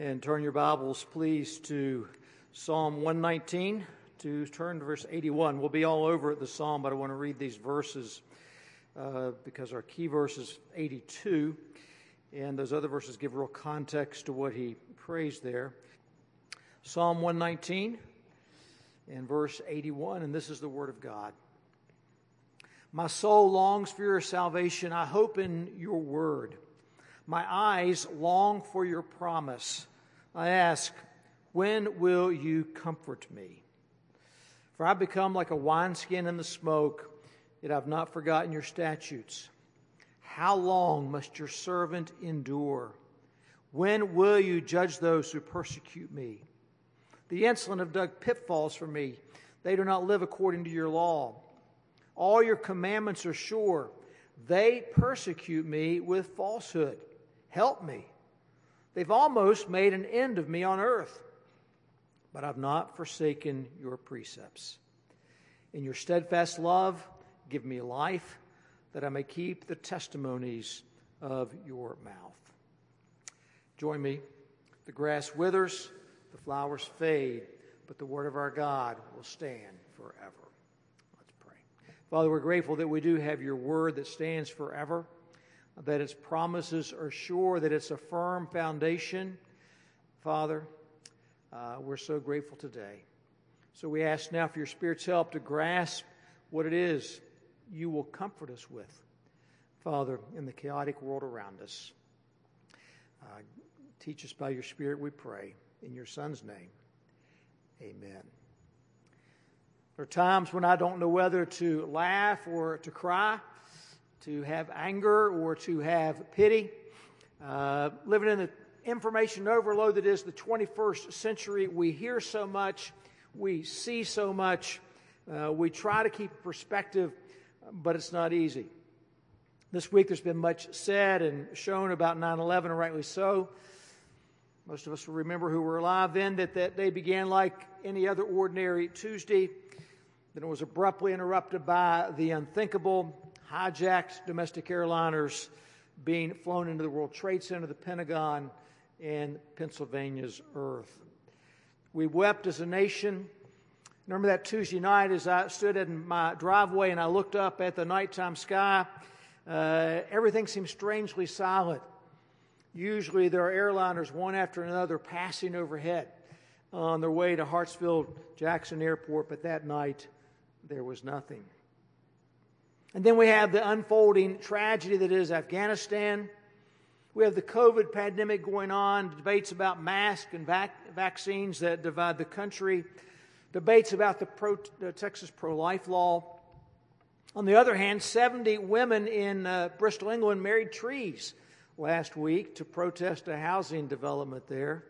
And turn your Bibles, please, to Psalm 119, to turn to verse 81. We'll be all over the psalm, but I want to read these verses uh, because our key verse is 82, and those other verses give real context to what he prays there. Psalm 119 and verse 81, and this is the Word of God. My soul longs for your salvation. I hope in your word. My eyes long for your promise. I ask, when will you comfort me? For I become like a wineskin in the smoke, yet I've not forgotten your statutes. How long must your servant endure? When will you judge those who persecute me? The insolent have dug pitfalls for me. They do not live according to your law. All your commandments are sure. They persecute me with falsehood. Help me. They've almost made an end of me on earth, but I've not forsaken your precepts. In your steadfast love, give me life, that I may keep the testimonies of your mouth. Join me. The grass withers, the flowers fade, but the word of our God will stand forever. Let's pray. Father, we're grateful that we do have your word that stands forever that its promises are sure, that it's a firm foundation. Father, uh, we're so grateful today. So we ask now for your Spirit's help to grasp what it is you will comfort us with, Father, in the chaotic world around us. Uh, teach us by your Spirit, we pray. In your Son's name, amen. There are times when I don't know whether to laugh or to cry to have anger or to have pity. Uh, living in the information overload that is the 21st century, we hear so much, we see so much, uh, we try to keep perspective, but it's not easy. This week there's been much said and shown about 9 11, and rightly so. Most of us will remember who were alive then that that day began like any other ordinary Tuesday. Then it was abruptly interrupted by the unthinkable hijacked domestic airliners being flown into the World Trade Center, the Pentagon, and Pennsylvania's earth. We wept as a nation. Remember that Tuesday night as I stood in my driveway and I looked up at the nighttime sky? Uh, everything seemed strangely silent. Usually there are airliners, one after another, passing overhead on their way to Hartsfield Jackson Airport, but that night there was nothing. And then we have the unfolding tragedy that is Afghanistan. We have the COVID pandemic going on, debates about masks and vac- vaccines that divide the country, debates about the, pro- the Texas pro life law. On the other hand, 70 women in uh, Bristol, England married trees last week to protest a housing development there.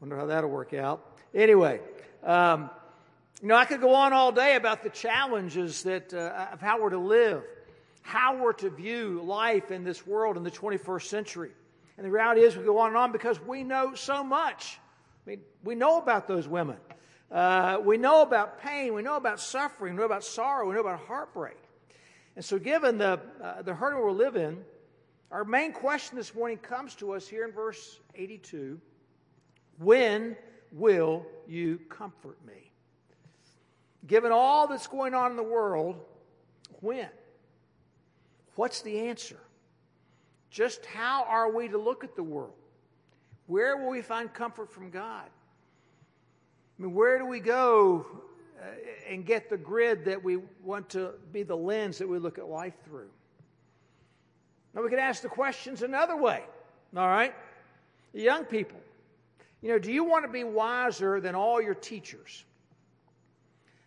Wonder how that'll work out. Anyway, um, you know, I could go on all day about the challenges that, uh, of how we're to live, how we're to view life in this world in the 21st century. And the reality is, we go on and on because we know so much. I mean, we know about those women. Uh, we know about pain. We know about suffering. We know about sorrow. We know about heartbreak. And so, given the, uh, the hurt we live in, our main question this morning comes to us here in verse 82 When will you comfort me? Given all that's going on in the world, when? What's the answer? Just how are we to look at the world? Where will we find comfort from God? I mean, where do we go uh, and get the grid that we want to be the lens that we look at life through? Now, we could ask the questions another way, all right? young people, you know, do you want to be wiser than all your teachers?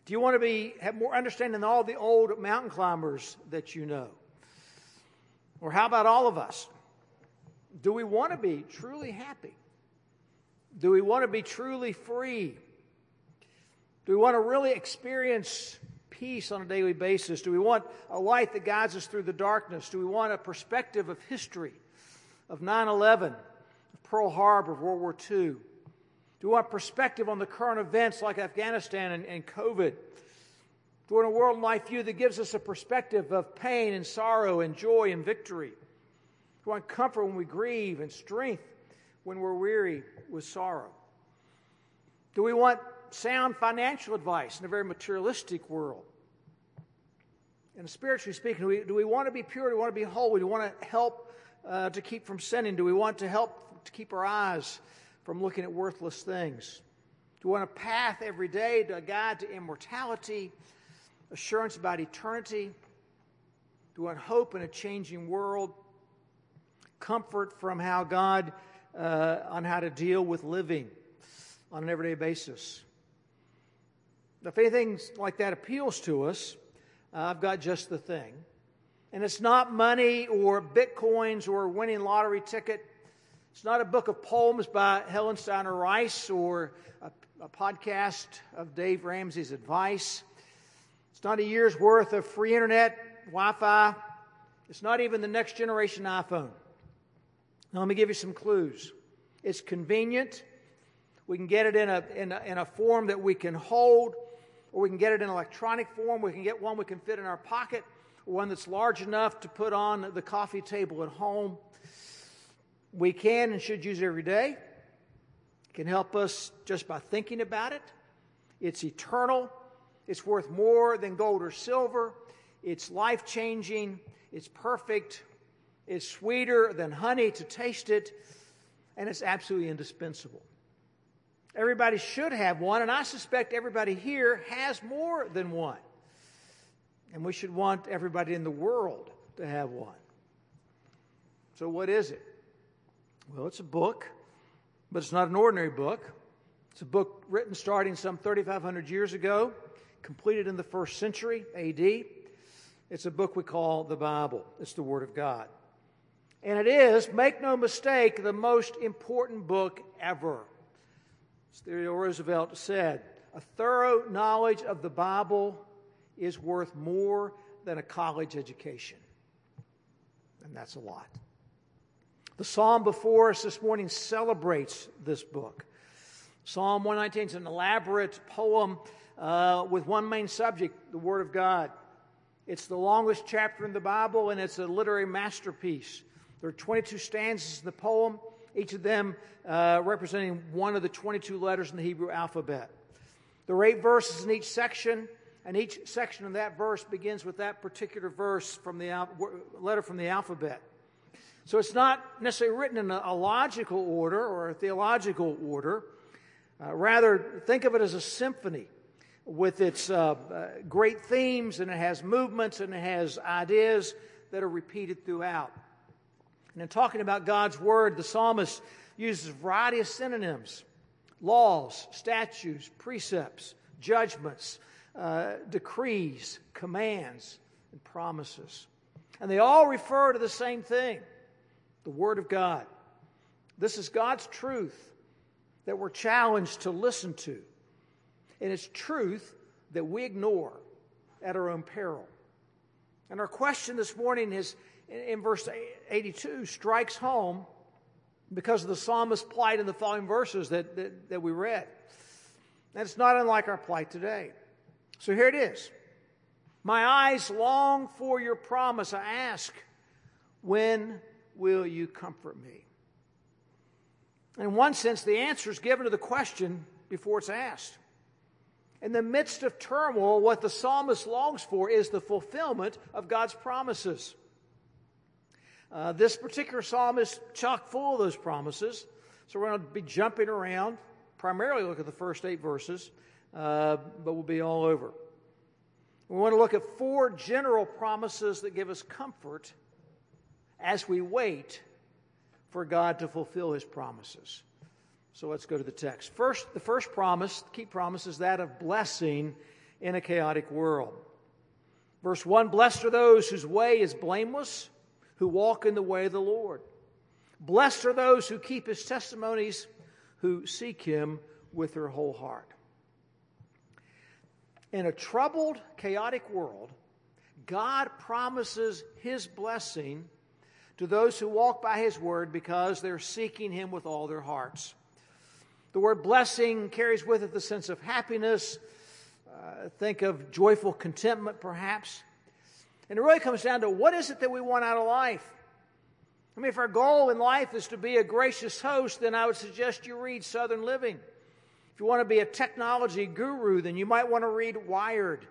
Do you want to be have more understanding than all the old mountain climbers that you know? Or how about all of us? Do we want to be truly happy? Do we want to be truly free? Do we want to really experience peace on a daily basis? Do we want a light that guides us through the darkness? Do we want a perspective of history, of 9 11, of Pearl Harbor, of World War II? Do we want perspective on the current events like Afghanistan and, and COVID? Do we want a world and life view that gives us a perspective of pain and sorrow and joy and victory? Do we want comfort when we grieve and strength when we're weary with sorrow? Do we want sound financial advice in a very materialistic world? And spiritually speaking, do we, do we want to be pure? Do we want to be holy? Do we want to help uh, to keep from sinning? Do we want to help to keep our eyes from looking at worthless things? Do we want a path every day to a guide to immortality, assurance about eternity? Do we want hope in a changing world? Comfort from how God, uh, on how to deal with living on an everyday basis. If anything like that appeals to us, uh, I've got just the thing. And it's not money or bitcoins or winning lottery ticket. It's not a book of poems by Helen Steiner Rice or a, a podcast of Dave Ramsey's advice. It's not a year's worth of free internet, Wi Fi. It's not even the next generation iPhone. Now, let me give you some clues. It's convenient. We can get it in a, in a, in a form that we can hold or we can get it in electronic form. We can get one we can fit in our pocket, one that's large enough to put on the coffee table at home. We can and should use every day. It can help us just by thinking about it. It's eternal. It's worth more than gold or silver. It's life changing. It's perfect. It's sweeter than honey to taste it. And it's absolutely indispensable. Everybody should have one, and I suspect everybody here has more than one. And we should want everybody in the world to have one. So, what is it? Well, it's a book, but it's not an ordinary book. It's a book written starting some 3,500 years ago, completed in the first century AD. It's a book we call the Bible, it's the Word of God. And it is, make no mistake, the most important book ever. As Theodore Roosevelt said, a thorough knowledge of the Bible is worth more than a college education. And that's a lot. The psalm before us this morning celebrates this book. Psalm 119 is an elaborate poem uh, with one main subject the Word of God. It's the longest chapter in the Bible, and it's a literary masterpiece. There are 22 stanzas in the poem each of them uh, representing one of the 22 letters in the Hebrew alphabet. There are eight verses in each section, and each section of that verse begins with that particular verse from the al- letter from the alphabet. So it's not necessarily written in a, logical order or a theological order. Uh, rather, think of it as a symphony with its uh, uh, great themes, and it has movements and it has ideas that are repeated throughout. And in talking about God's word, the psalmist uses a variety of synonyms laws, statutes, precepts, judgments, uh, decrees, commands, and promises. And they all refer to the same thing the Word of God. This is God's truth that we're challenged to listen to. And it's truth that we ignore at our own peril. And our question this morning is in verse 82 strikes home because of the psalmist's plight in the following verses that, that, that we read. And it's not unlike our plight today. So here it is. My eyes long for your promise. I ask, when will you comfort me? In one sense, the answer is given to the question before it's asked. In the midst of turmoil, what the psalmist longs for is the fulfillment of God's promises. Uh, this particular psalm is chock full of those promises. So we're going to be jumping around, primarily look at the first eight verses, uh, but we'll be all over. We want to look at four general promises that give us comfort as we wait for God to fulfill his promises. So let's go to the text. First, the first promise, key promise, is that of blessing in a chaotic world. Verse 1 Blessed are those whose way is blameless who walk in the way of the Lord. Blessed are those who keep his testimonies, who seek him with their whole heart. In a troubled, chaotic world, God promises his blessing to those who walk by his word because they're seeking him with all their hearts. The word blessing carries with it the sense of happiness. Uh, think of joyful contentment, perhaps. And it really comes down to what is it that we want out of life? I mean, if our goal in life is to be a gracious host, then I would suggest you read Southern Living. If you want to be a technology guru, then you might want to read Wired.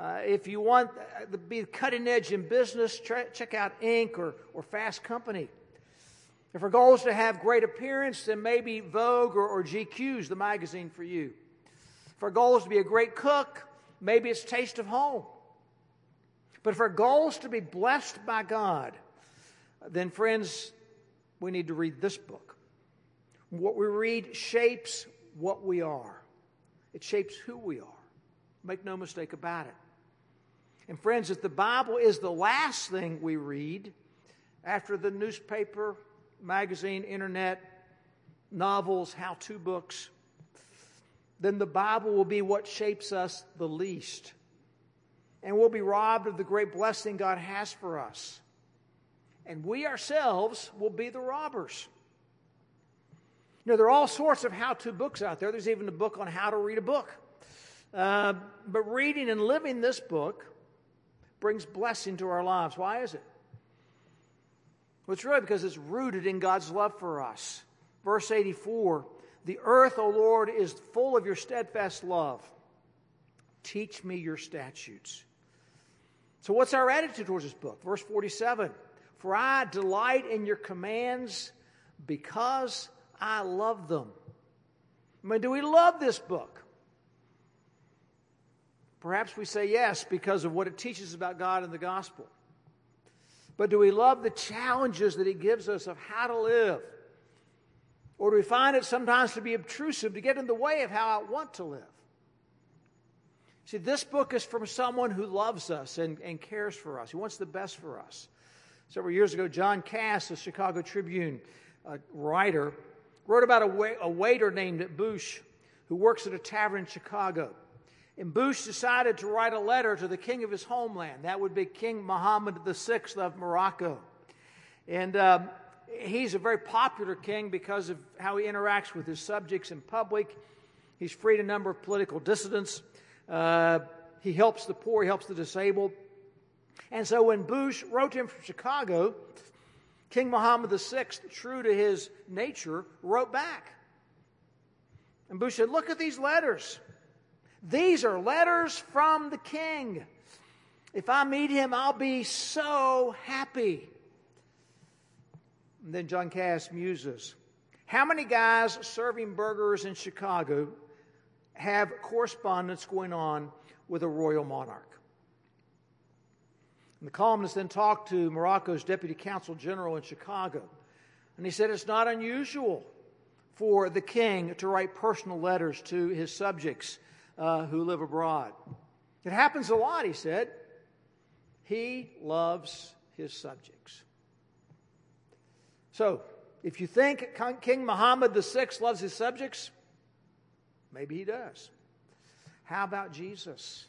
Uh, if you want to be cutting edge in business, try, check out Inc. or, or Fast Company. If our goal is to have great appearance, then maybe Vogue or, or GQ is the magazine for you. If our goal is to be a great cook, maybe it's Taste of Home. But if our goal is to be blessed by God, then, friends, we need to read this book. What we read shapes what we are, it shapes who we are. Make no mistake about it. And, friends, if the Bible is the last thing we read after the newspaper, magazine, internet, novels, how to books, then the Bible will be what shapes us the least. And we'll be robbed of the great blessing God has for us. And we ourselves will be the robbers. You know, there are all sorts of how to books out there. There's even a book on how to read a book. Uh, but reading and living this book brings blessing to our lives. Why is it? Well, it's really because it's rooted in God's love for us. Verse 84 The earth, O Lord, is full of your steadfast love. Teach me your statutes. So, what's our attitude towards this book? Verse 47 For I delight in your commands because I love them. I mean, do we love this book? Perhaps we say yes because of what it teaches about God and the gospel. But do we love the challenges that He gives us of how to live? Or do we find it sometimes to be obtrusive to get in the way of how I want to live? See, this book is from someone who loves us and, and cares for us. He wants the best for us. Several years ago, John Kass, a Chicago Tribune uh, writer, wrote about a, wa- a waiter named Bush who works at a tavern in Chicago. And Bush decided to write a letter to the king of his homeland. That would be King Mohammed VI of Morocco. And um, he's a very popular king because of how he interacts with his subjects in public. He's freed a number of political dissidents. Uh, he helps the poor, he helps the disabled. And so when Bush wrote to him from Chicago, King Mohammed VI, true to his nature, wrote back. And Bush said, Look at these letters. These are letters from the king. If I meet him, I'll be so happy. And then John Kass muses How many guys serving burgers in Chicago have correspondence going on with a royal monarch? And the columnist then talked to Morocco's deputy consul general in Chicago. And he said it's not unusual for the king to write personal letters to his subjects uh, who live abroad. It happens a lot, he said. He loves his subjects. So, if you think King Muhammad VI loves his subjects, maybe he does. How about Jesus,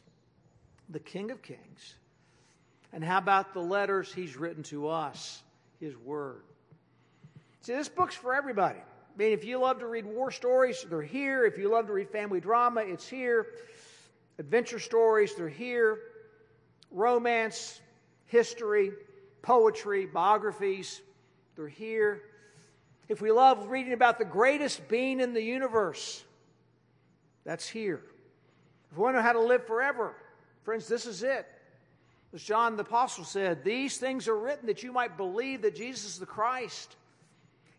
the King of Kings? And how about the letters he's written to us, his word? See, this book's for everybody. I mean, if you love to read war stories, they're here. If you love to read family drama, it's here. Adventure stories, they're here. Romance, history, poetry, biographies, they're here. If we love reading about the greatest being in the universe, that's here. If we want to know how to live forever, friends, this is it. As John the Apostle said, these things are written that you might believe that Jesus is the Christ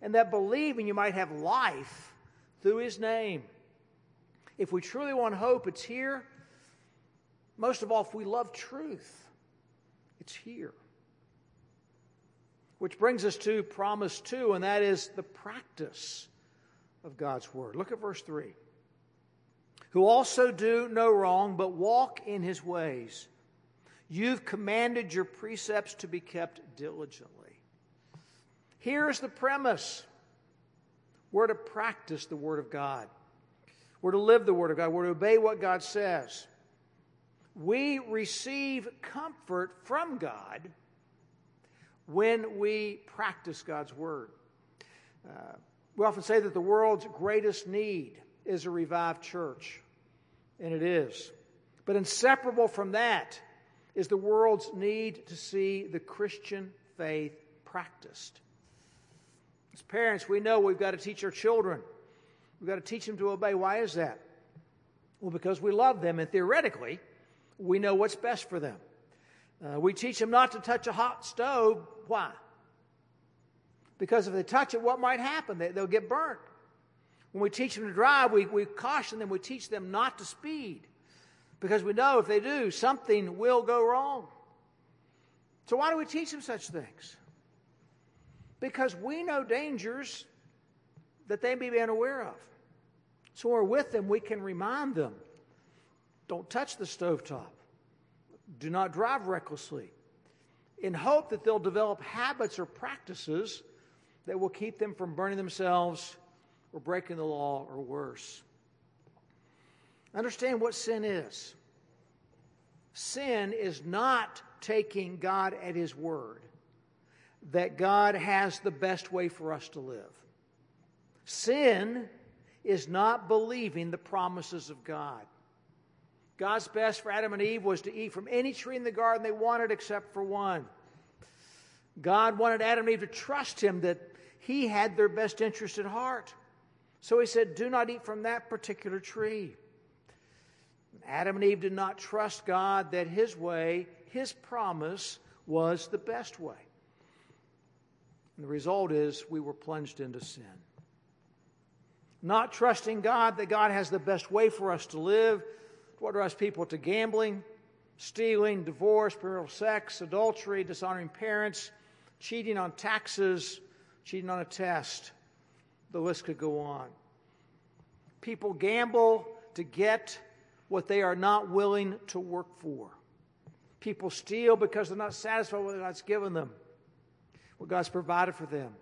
and that believing you might have life through his name. If we truly want hope, it's here. Most of all, if we love truth, it's here. Which brings us to promise two, and that is the practice of God's word. Look at verse 3. Who also do no wrong, but walk in his ways. You've commanded your precepts to be kept diligently. Here's the premise we're to practice the Word of God, we're to live the Word of God, we're to obey what God says. We receive comfort from God when we practice God's Word. Uh, we often say that the world's greatest need is a revived church, and it is. But inseparable from that is the world's need to see the Christian faith practiced. As parents, we know we've got to teach our children. We've got to teach them to obey. Why is that? Well, because we love them, and theoretically, we know what's best for them. Uh, we teach them not to touch a hot stove. Why? Because if they touch it, what might happen? They, they'll get burnt. When we teach them to drive, we, we caution them, we teach them not to speed. Because we know if they do, something will go wrong. So, why do we teach them such things? Because we know dangers that they may be unaware of. So, we're with them, we can remind them don't touch the stovetop, do not drive recklessly, in hope that they'll develop habits or practices that will keep them from burning themselves or breaking the law or worse. Understand what sin is. Sin is not taking God at His word that God has the best way for us to live. Sin is not believing the promises of God. God's best for Adam and Eve was to eat from any tree in the garden they wanted except for one. God wanted Adam and Eve to trust Him that He had their best interest at heart. So He said, Do not eat from that particular tree. Adam and Eve did not trust God that His way, His promise, was the best way. And the result is we were plunged into sin. Not trusting God that God has the best way for us to live, what drives people to gambling, stealing, divorce, premarital sex, adultery, dishonoring parents, cheating on taxes, cheating on a test. The list could go on. People gamble to get what they are not willing to work for. People steal because they're not satisfied with what God's given them, what God's provided for them.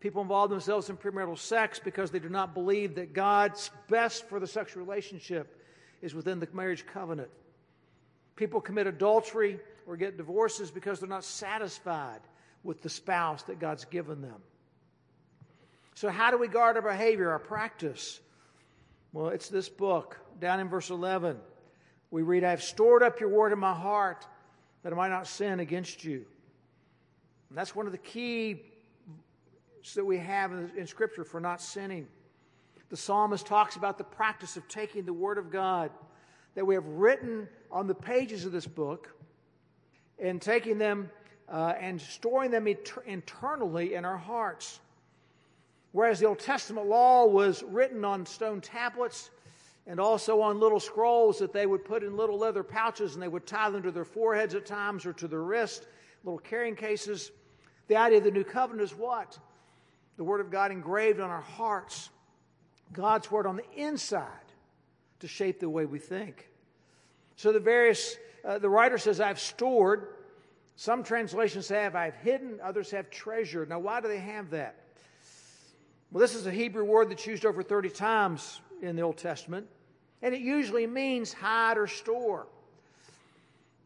People involve themselves in premarital sex because they do not believe that God's best for the sexual relationship is within the marriage covenant. People commit adultery or get divorces because they're not satisfied with the spouse that God's given them. So, how do we guard our behavior, our practice? Well, it's this book. Down in verse 11, we read, I have stored up your word in my heart that I might not sin against you. And that's one of the keys that we have in, in Scripture for not sinning. The psalmist talks about the practice of taking the Word of God that we have written on the pages of this book and taking them uh, and storing them internally in our hearts. Whereas the Old Testament law was written on stone tablets and also on little scrolls that they would put in little leather pouches and they would tie them to their foreheads at times or to their wrist, little carrying cases. The idea of the new covenant is what? The Word of God engraved on our hearts, God's Word on the inside to shape the way we think. So the various, uh, the writer says, I've stored. Some translations have, I've hidden. Others have treasured. Now, why do they have that? Well, this is a Hebrew word that's used over 30 times in the Old Testament, and it usually means hide or store.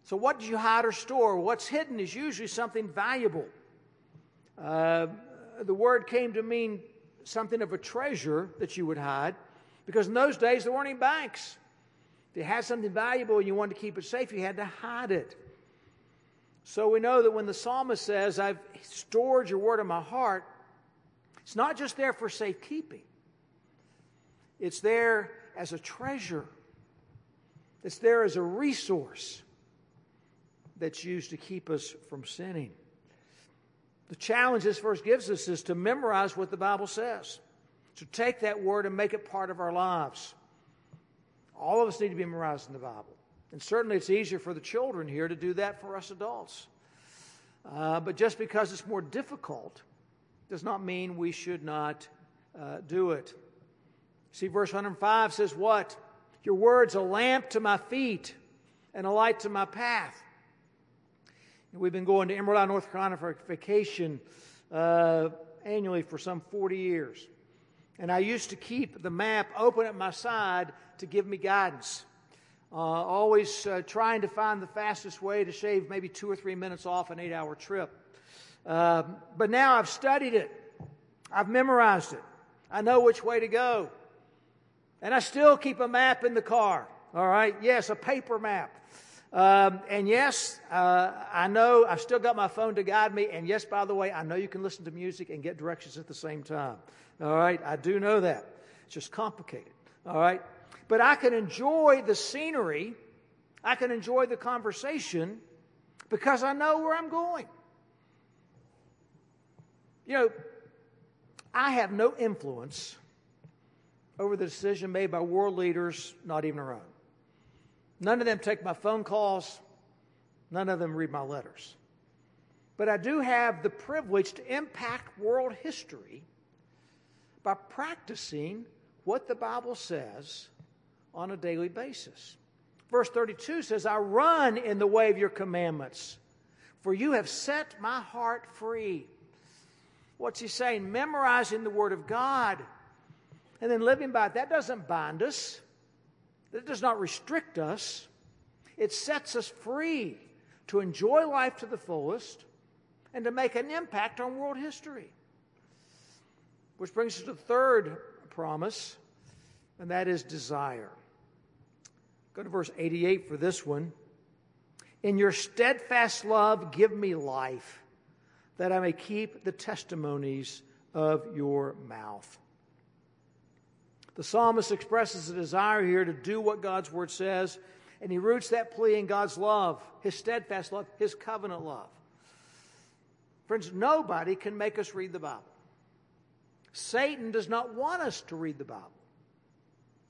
So, what do you hide or store? What's hidden is usually something valuable. Uh, the word came to mean something of a treasure that you would hide, because in those days there weren't any banks. If you had something valuable and you wanted to keep it safe, you had to hide it. So we know that when the psalmist says, I've stored your word in my heart, it's not just there for safekeeping, it's there as a treasure, it's there as a resource that's used to keep us from sinning. The challenge this verse gives us is to memorize what the Bible says, to take that word and make it part of our lives. All of us need to be memorized in the Bible. And certainly it's easier for the children here to do that for us adults. Uh, but just because it's more difficult does not mean we should not uh, do it. See, verse 105 says, What? Your word's a lamp to my feet and a light to my path. We've been going to Emerald North Carolina for vacation uh, annually for some 40 years. And I used to keep the map open at my side to give me guidance. Uh, always uh, trying to find the fastest way to shave maybe two or three minutes off an eight hour trip. Um, but now I've studied it, I've memorized it, I know which way to go. And I still keep a map in the car. All right? Yes, a paper map. Um, and yes, uh, I know I've still got my phone to guide me. And yes, by the way, I know you can listen to music and get directions at the same time. All right, I do know that. It's just complicated. All right, but I can enjoy the scenery, I can enjoy the conversation because I know where I'm going. You know, I have no influence over the decision made by world leaders, not even our own. None of them take my phone calls, none of them read my letters. But I do have the privilege to impact world history by practicing what the Bible says on a daily basis. Verse 32 says, I run in the way of your commandments, for you have set my heart free. What's he saying? Memorizing the Word of God and then living by it. That doesn't bind us, that it does not restrict us. It sets us free to enjoy life to the fullest and to make an impact on world history. Which brings us to the third promise, and that is desire. Go to verse 88 for this one. In your steadfast love, give me life, that I may keep the testimonies of your mouth. The psalmist expresses a desire here to do what God's word says, and he roots that plea in God's love, his steadfast love, his covenant love. Friends, nobody can make us read the Bible. Satan does not want us to read the Bible.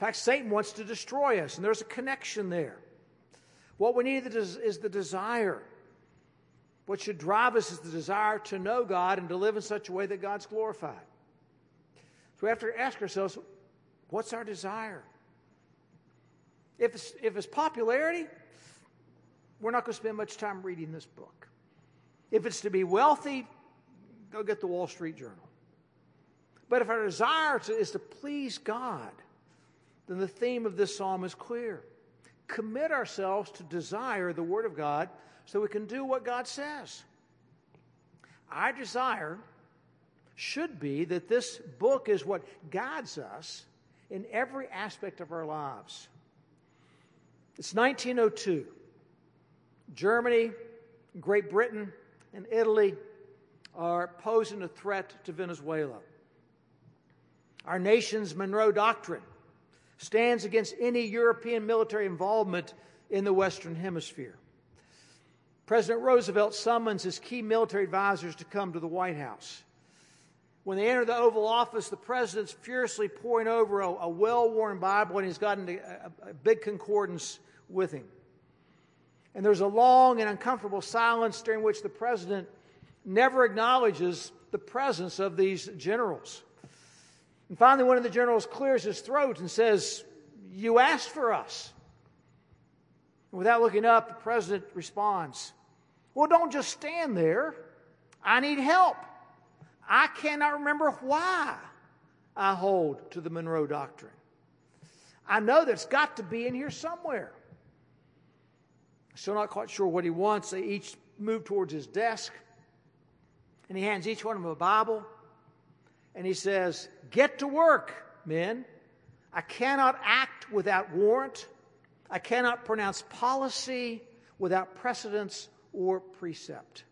In fact, Satan wants to destroy us, and there's a connection there. What we need is the desire. What should drive us is the desire to know God and to live in such a way that God's glorified. So we have to ask ourselves what's our desire? If it's, if it's popularity, we're not going to spend much time reading this book. If it's to be wealthy, go get the Wall Street Journal. But if our desire is to please God, then the theme of this psalm is clear. Commit ourselves to desire the Word of God so we can do what God says. Our desire should be that this book is what guides us in every aspect of our lives. It's 1902. Germany, Great Britain, and Italy are posing a threat to Venezuela. Our nation's Monroe Doctrine stands against any European military involvement in the Western Hemisphere. President Roosevelt summons his key military advisors to come to the White House. When they enter the Oval Office, the president's furiously poring over a, a well worn Bible and he's got a, a, a big concordance with him. And there's a long and uncomfortable silence during which the president never acknowledges the presence of these generals. And finally, one of the generals clears his throat and says, You asked for us. And without looking up, the president responds, Well, don't just stand there. I need help. I cannot remember why I hold to the Monroe Doctrine. I know that it's got to be in here somewhere. Still not quite sure what he wants. They each move towards his desk, and he hands each one of them a Bible and he says, Get to work, men. I cannot act without warrant. I cannot pronounce policy without precedence or precept.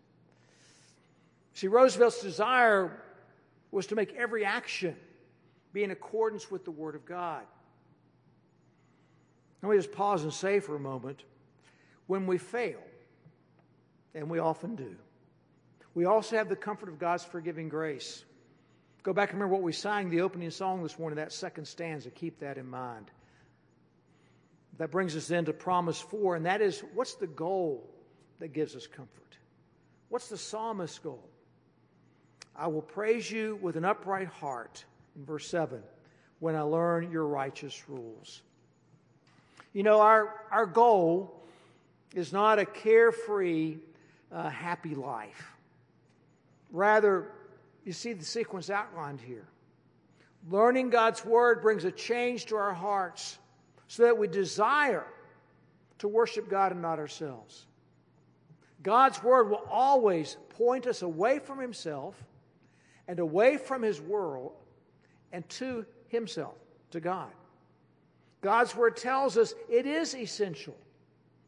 See, Roosevelt's desire was to make every action be in accordance with the Word of God. Let me just pause and say for a moment when we fail, and we often do, we also have the comfort of God's forgiving grace. Go back and remember what we sang the opening song this morning, that second stanza. Keep that in mind. That brings us then to promise four, and that is what's the goal that gives us comfort? What's the psalmist's goal? I will praise you with an upright heart, in verse 7, when I learn your righteous rules. You know, our, our goal is not a carefree, uh, happy life. Rather, you see the sequence outlined here. Learning God's Word brings a change to our hearts so that we desire to worship God and not ourselves. God's Word will always point us away from Himself and away from His world and to Himself, to God. God's Word tells us it is essential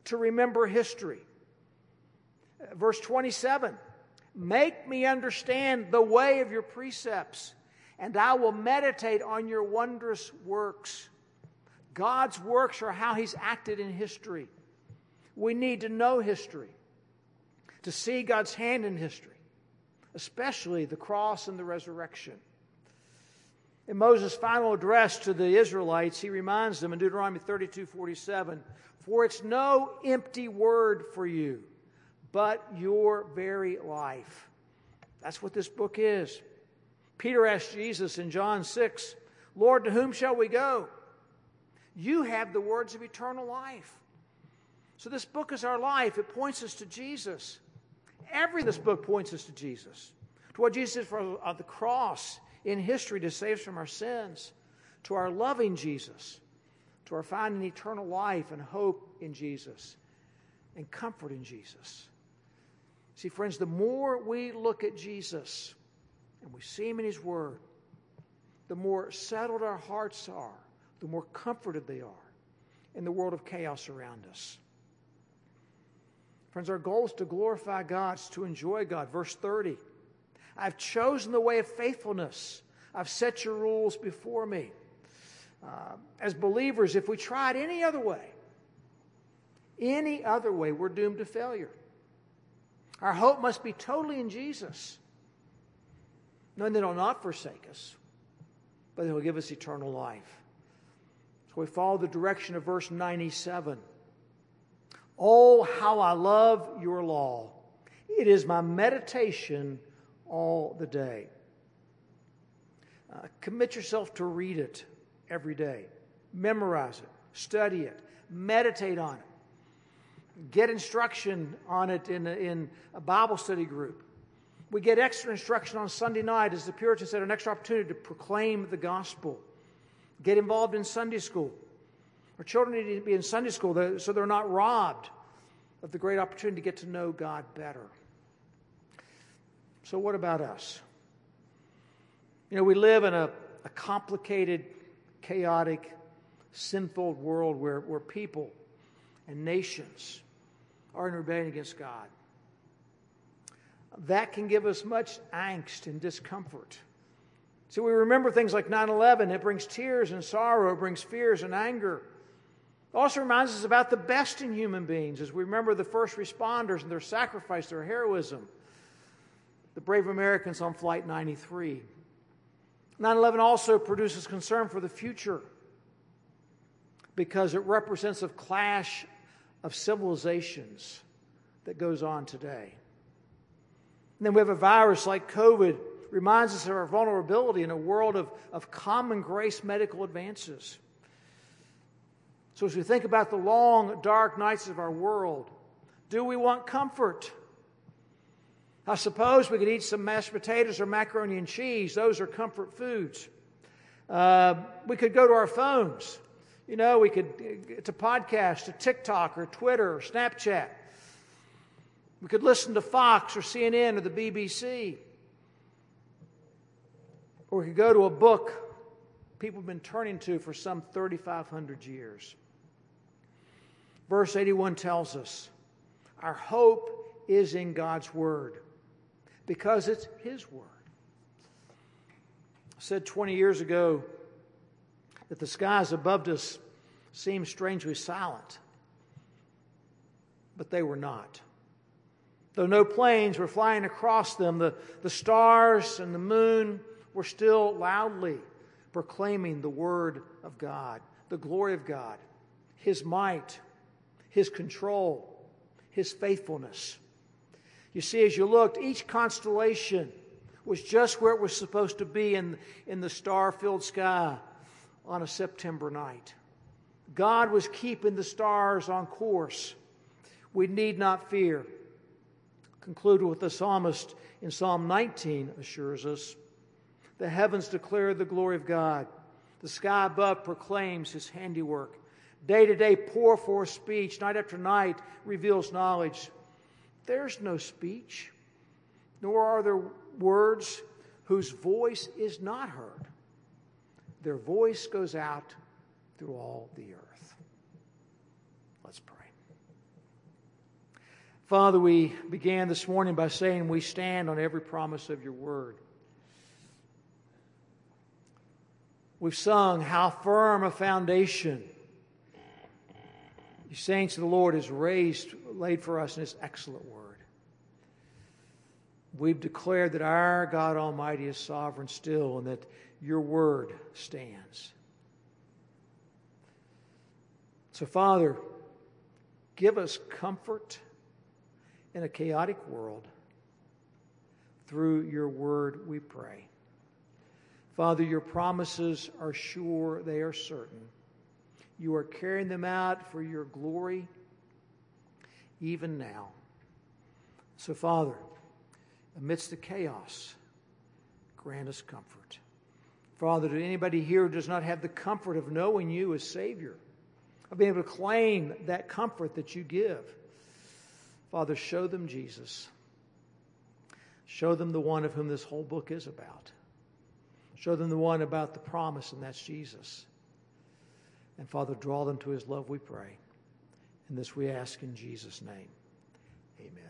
to remember history. Verse 27 Make me understand the way of your precepts, and I will meditate on your wondrous works. God's works are how He's acted in history. We need to know history, to see God's hand in history, especially the cross and the resurrection. In Moses' final address to the Israelites, he reminds them in Deuteronomy 32 47, For it's no empty word for you but your very life. That's what this book is. Peter asked Jesus in John 6, Lord, to whom shall we go? You have the words of eternal life. So this book is our life. It points us to Jesus. Every this book points us to Jesus, to what Jesus did for on the cross in history to save us from our sins, to our loving Jesus, to our finding eternal life and hope in Jesus, and comfort in Jesus. See, friends, the more we look at Jesus and we see him in his word, the more settled our hearts are, the more comforted they are in the world of chaos around us. Friends, our goal is to glorify God, to enjoy God. Verse 30 I've chosen the way of faithfulness, I've set your rules before me. Uh, as believers, if we it any other way, any other way, we're doomed to failure. Our hope must be totally in Jesus, knowing that He'll not forsake us, but He'll give us eternal life. So we follow the direction of verse 97. Oh, how I love your law! It is my meditation all the day. Uh, commit yourself to read it every day, memorize it, study it, meditate on it get instruction on it in a, in a Bible study group. We get extra instruction on Sunday night, as the Puritans said, an extra opportunity to proclaim the gospel. Get involved in Sunday school. Our children need to be in Sunday school so they're not robbed of the great opportunity to get to know God better. So, what about us? You know, we live in a, a complicated, chaotic, sinful world where, where people and nations are in rebellion against God. That can give us much angst and discomfort. So we remember things like 9 11, it brings tears and sorrow, it brings fears and anger. It also reminds us about the best in human beings as we remember the first responders and their sacrifice, their heroism, the brave Americans on Flight 93. 9 11 also produces concern for the future because it represents a clash of civilizations that goes on today. And then we have a virus like COVID reminds us of our vulnerability in a world of, of common grace medical advances. So, as we think about the long, dark nights of our world, do we want comfort? I suppose we could eat some mashed potatoes or macaroni and cheese. Those are comfort foods. Uh, we could go to our phones you know, we could, to podcast, to TikTok or Twitter or Snapchat. We could listen to Fox or CNN or the BBC. Or we could go to a book people have been turning to for some 3,500 years. Verse 81 tells us our hope is in God's Word because it's His Word. I said 20 years ago, that the skies above us seemed strangely silent. But they were not. Though no planes were flying across them, the, the stars and the moon were still loudly proclaiming the word of God, the glory of God, His might, His control, His faithfulness. You see, as you looked, each constellation was just where it was supposed to be in, in the star filled sky on a September night. God was keeping the stars on course. We need not fear. Conclude with the psalmist in Psalm 19 assures us the heavens declare the glory of God, the sky above proclaims his handiwork. Day to day pour forth speech, night after night reveals knowledge. There's no speech, nor are there words whose voice is not heard. Their voice goes out through all the earth. Let's pray. Father, we began this morning by saying we stand on every promise of your word. We've sung, How firm a foundation you saints of the Lord is raised, laid for us in His excellent word. We've declared that our God Almighty is sovereign still and that your word stands. So, Father, give us comfort in a chaotic world. Through your word, we pray. Father, your promises are sure, they are certain. You are carrying them out for your glory even now. So, Father, amidst the chaos, grant us comfort. Father, to anybody here who does not have the comfort of knowing you as Savior, of being able to claim that comfort that you give, Father, show them Jesus. Show them the one of whom this whole book is about. Show them the one about the promise, and that's Jesus. And Father, draw them to his love, we pray. And this we ask in Jesus' name. Amen.